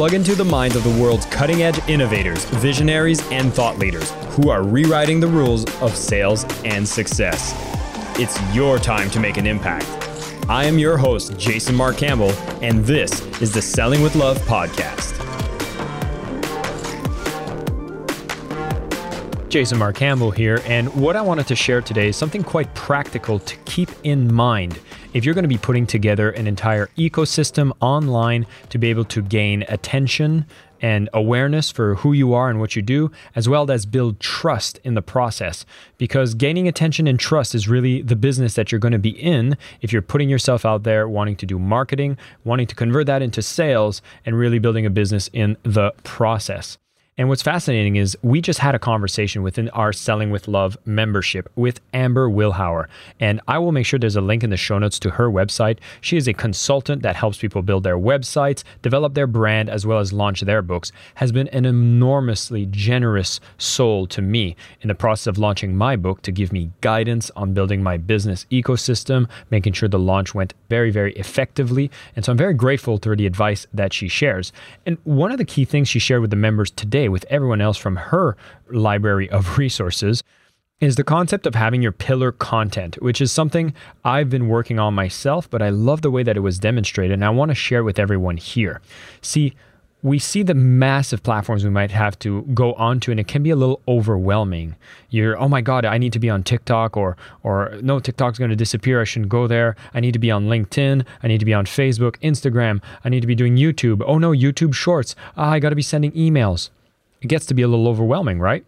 plug into the minds of the world's cutting edge innovators, visionaries, and thought leaders who are rewriting the rules of sales and success. It's your time to make an impact. I am your host, Jason Mark Campbell, and this is the Selling with Love podcast. Jason Mark Campbell here, and what I wanted to share today is something quite practical to keep in mind if you're going to be putting together an entire ecosystem online to be able to gain attention and awareness for who you are and what you do, as well as build trust in the process. Because gaining attention and trust is really the business that you're going to be in if you're putting yourself out there, wanting to do marketing, wanting to convert that into sales, and really building a business in the process. And what's fascinating is we just had a conversation within our Selling with Love membership with Amber Vilhauer. And I will make sure there's a link in the show notes to her website. She is a consultant that helps people build their websites, develop their brand, as well as launch their books, has been an enormously generous soul to me in the process of launching my book to give me guidance on building my business ecosystem, making sure the launch went very, very effectively. And so I'm very grateful for the advice that she shares. And one of the key things she shared with the members today with everyone else from her library of resources is the concept of having your pillar content, which is something I've been working on myself, but I love the way that it was demonstrated and I want to share with everyone here. See, we see the massive platforms we might have to go onto and it can be a little overwhelming. You're oh my god i need to be on tiktok or or no tiktok's to disappear i shouldn't go there. I need to be on linkedin. I need to be on facebook instagram. I need to be doing youtube. Oh no youtube shorts. Ah, i got to be sending emails it gets to be a little overwhelming, right?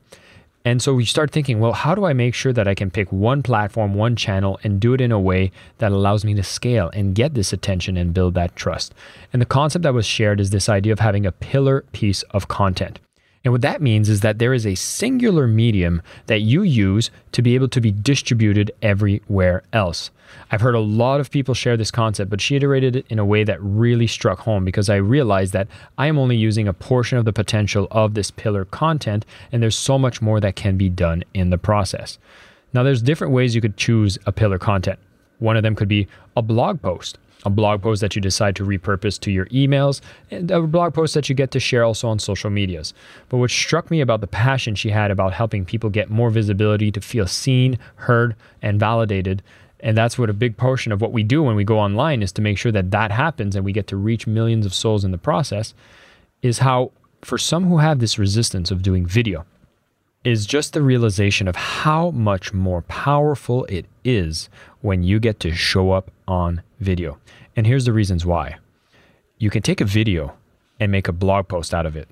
And so we start thinking, well, how do I make sure that I can pick one platform, one channel, and do it in a way that allows me to scale and get this attention and build that trust? And the concept that was shared is this idea of having a pillar piece of content. And what that means is that there is a singular medium that you use to be able to be distributed everywhere else. I've heard a lot of people share this concept, but she iterated it in a way that really struck home because I realized that I am only using a portion of the potential of this pillar content, and there's so much more that can be done in the process. Now, there's different ways you could choose a pillar content. One of them could be a blog post a blog post that you decide to repurpose to your emails, and a blog post that you get to share also on social medias. But what struck me about the passion she had about helping people get more visibility to feel seen, heard, and validated. And that's what a big portion of what we do when we go online is to make sure that that happens and we get to reach millions of souls in the process. Is how, for some who have this resistance of doing video, is just the realization of how much more powerful it is when you get to show up on video. And here's the reasons why. You can take a video and make a blog post out of it,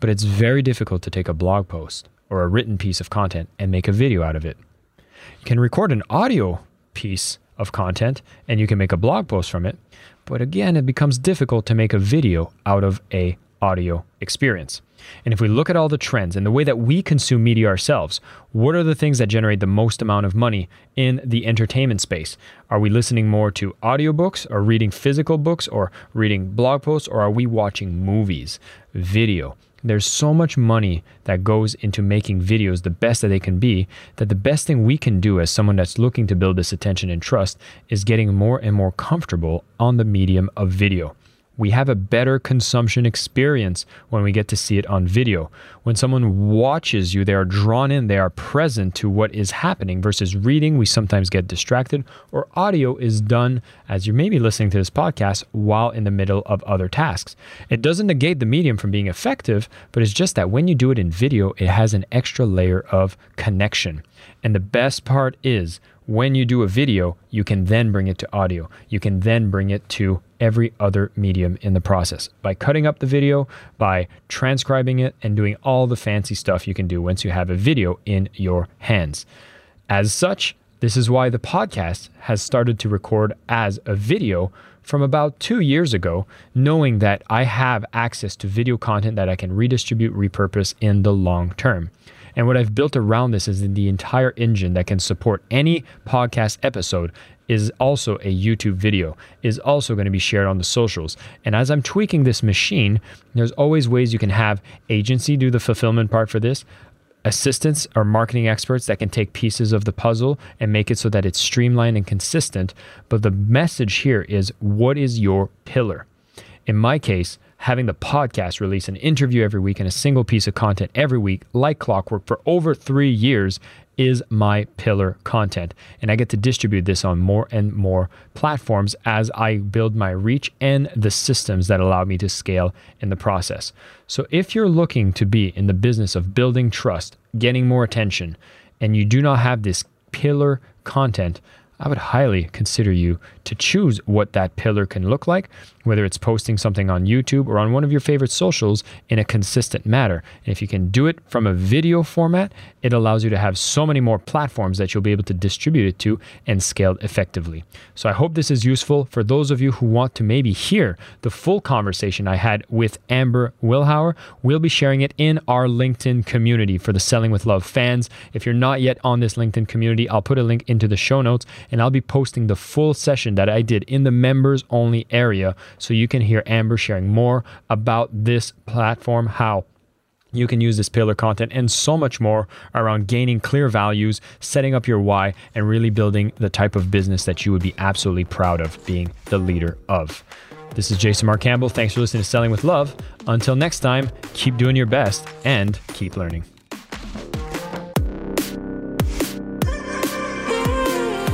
but it's very difficult to take a blog post or a written piece of content and make a video out of it. You can record an audio piece of content and you can make a blog post from it, but again, it becomes difficult to make a video out of a audio experience. And if we look at all the trends and the way that we consume media ourselves, what are the things that generate the most amount of money in the entertainment space? Are we listening more to audiobooks or reading physical books or reading blog posts or are we watching movies, video? There's so much money that goes into making videos the best that they can be that the best thing we can do as someone that's looking to build this attention and trust is getting more and more comfortable on the medium of video we have a better consumption experience when we get to see it on video. When someone watches you, they are drawn in, they are present to what is happening versus reading, we sometimes get distracted, or audio is done as you may be listening to this podcast while in the middle of other tasks. It doesn't negate the medium from being effective, but it's just that when you do it in video, it has an extra layer of connection. And the best part is when you do a video, you can then bring it to audio. You can then bring it to every other medium in the process by cutting up the video, by transcribing it, and doing all the fancy stuff you can do once you have a video in your hands. As such, this is why the podcast has started to record as a video from about two years ago, knowing that I have access to video content that I can redistribute, repurpose in the long term. And what I've built around this is the entire engine that can support any podcast episode is also a YouTube video, is also going to be shared on the socials. And as I'm tweaking this machine, there's always ways you can have agency do the fulfillment part for this, assistants or marketing experts that can take pieces of the puzzle and make it so that it's streamlined and consistent. But the message here is what is your pillar? In my case, having the podcast release an interview every week and a single piece of content every week, like clockwork, for over three years is my pillar content. And I get to distribute this on more and more platforms as I build my reach and the systems that allow me to scale in the process. So if you're looking to be in the business of building trust, getting more attention, and you do not have this pillar content, I would highly consider you to choose what that pillar can look like, whether it's posting something on YouTube or on one of your favorite socials in a consistent manner. And if you can do it from a video format, it allows you to have so many more platforms that you'll be able to distribute it to and scale effectively. So I hope this is useful for those of you who want to maybe hear the full conversation I had with Amber Vilhauer. We'll be sharing it in our LinkedIn community for the Selling with Love fans. If you're not yet on this LinkedIn community, I'll put a link into the show notes and I'll be posting the full session that I did in the members only area so you can hear Amber sharing more about this platform, how you can use this pillar content and so much more around gaining clear values, setting up your why, and really building the type of business that you would be absolutely proud of being the leader of. This is Jason Mark Campbell. Thanks for listening to Selling with Love. Until next time, keep doing your best and keep learning.